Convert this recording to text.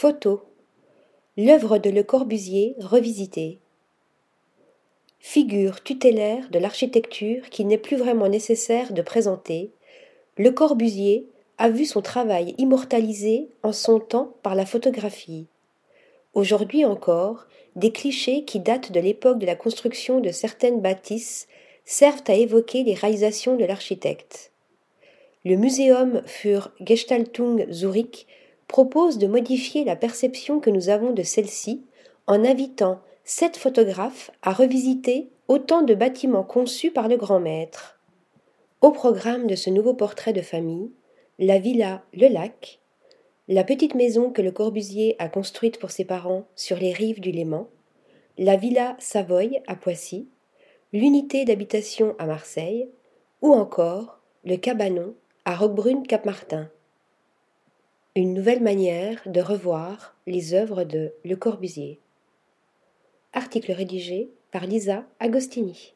Photo. L'œuvre de Le Corbusier revisitée. Figure tutélaire de l'architecture qu'il n'est plus vraiment nécessaire de présenter, Le Corbusier a vu son travail immortalisé en son temps par la photographie. Aujourd'hui encore, des clichés qui datent de l'époque de la construction de certaines bâtisses servent à évoquer les réalisations de l'architecte. Le Muséum für Gestaltung Zurich propose de modifier la perception que nous avons de celle-ci en invitant sept photographes à revisiter autant de bâtiments conçus par le grand maître. Au programme de ce nouveau portrait de famille, la villa Le Lac, la petite maison que le Corbusier a construite pour ses parents sur les rives du Léman, la villa Savoy à Poissy, l'unité d'habitation à Marseille, ou encore le cabanon à Roquebrune-Cap-Martin une nouvelle manière de revoir les œuvres de Le Corbusier. Article rédigé par Lisa Agostini.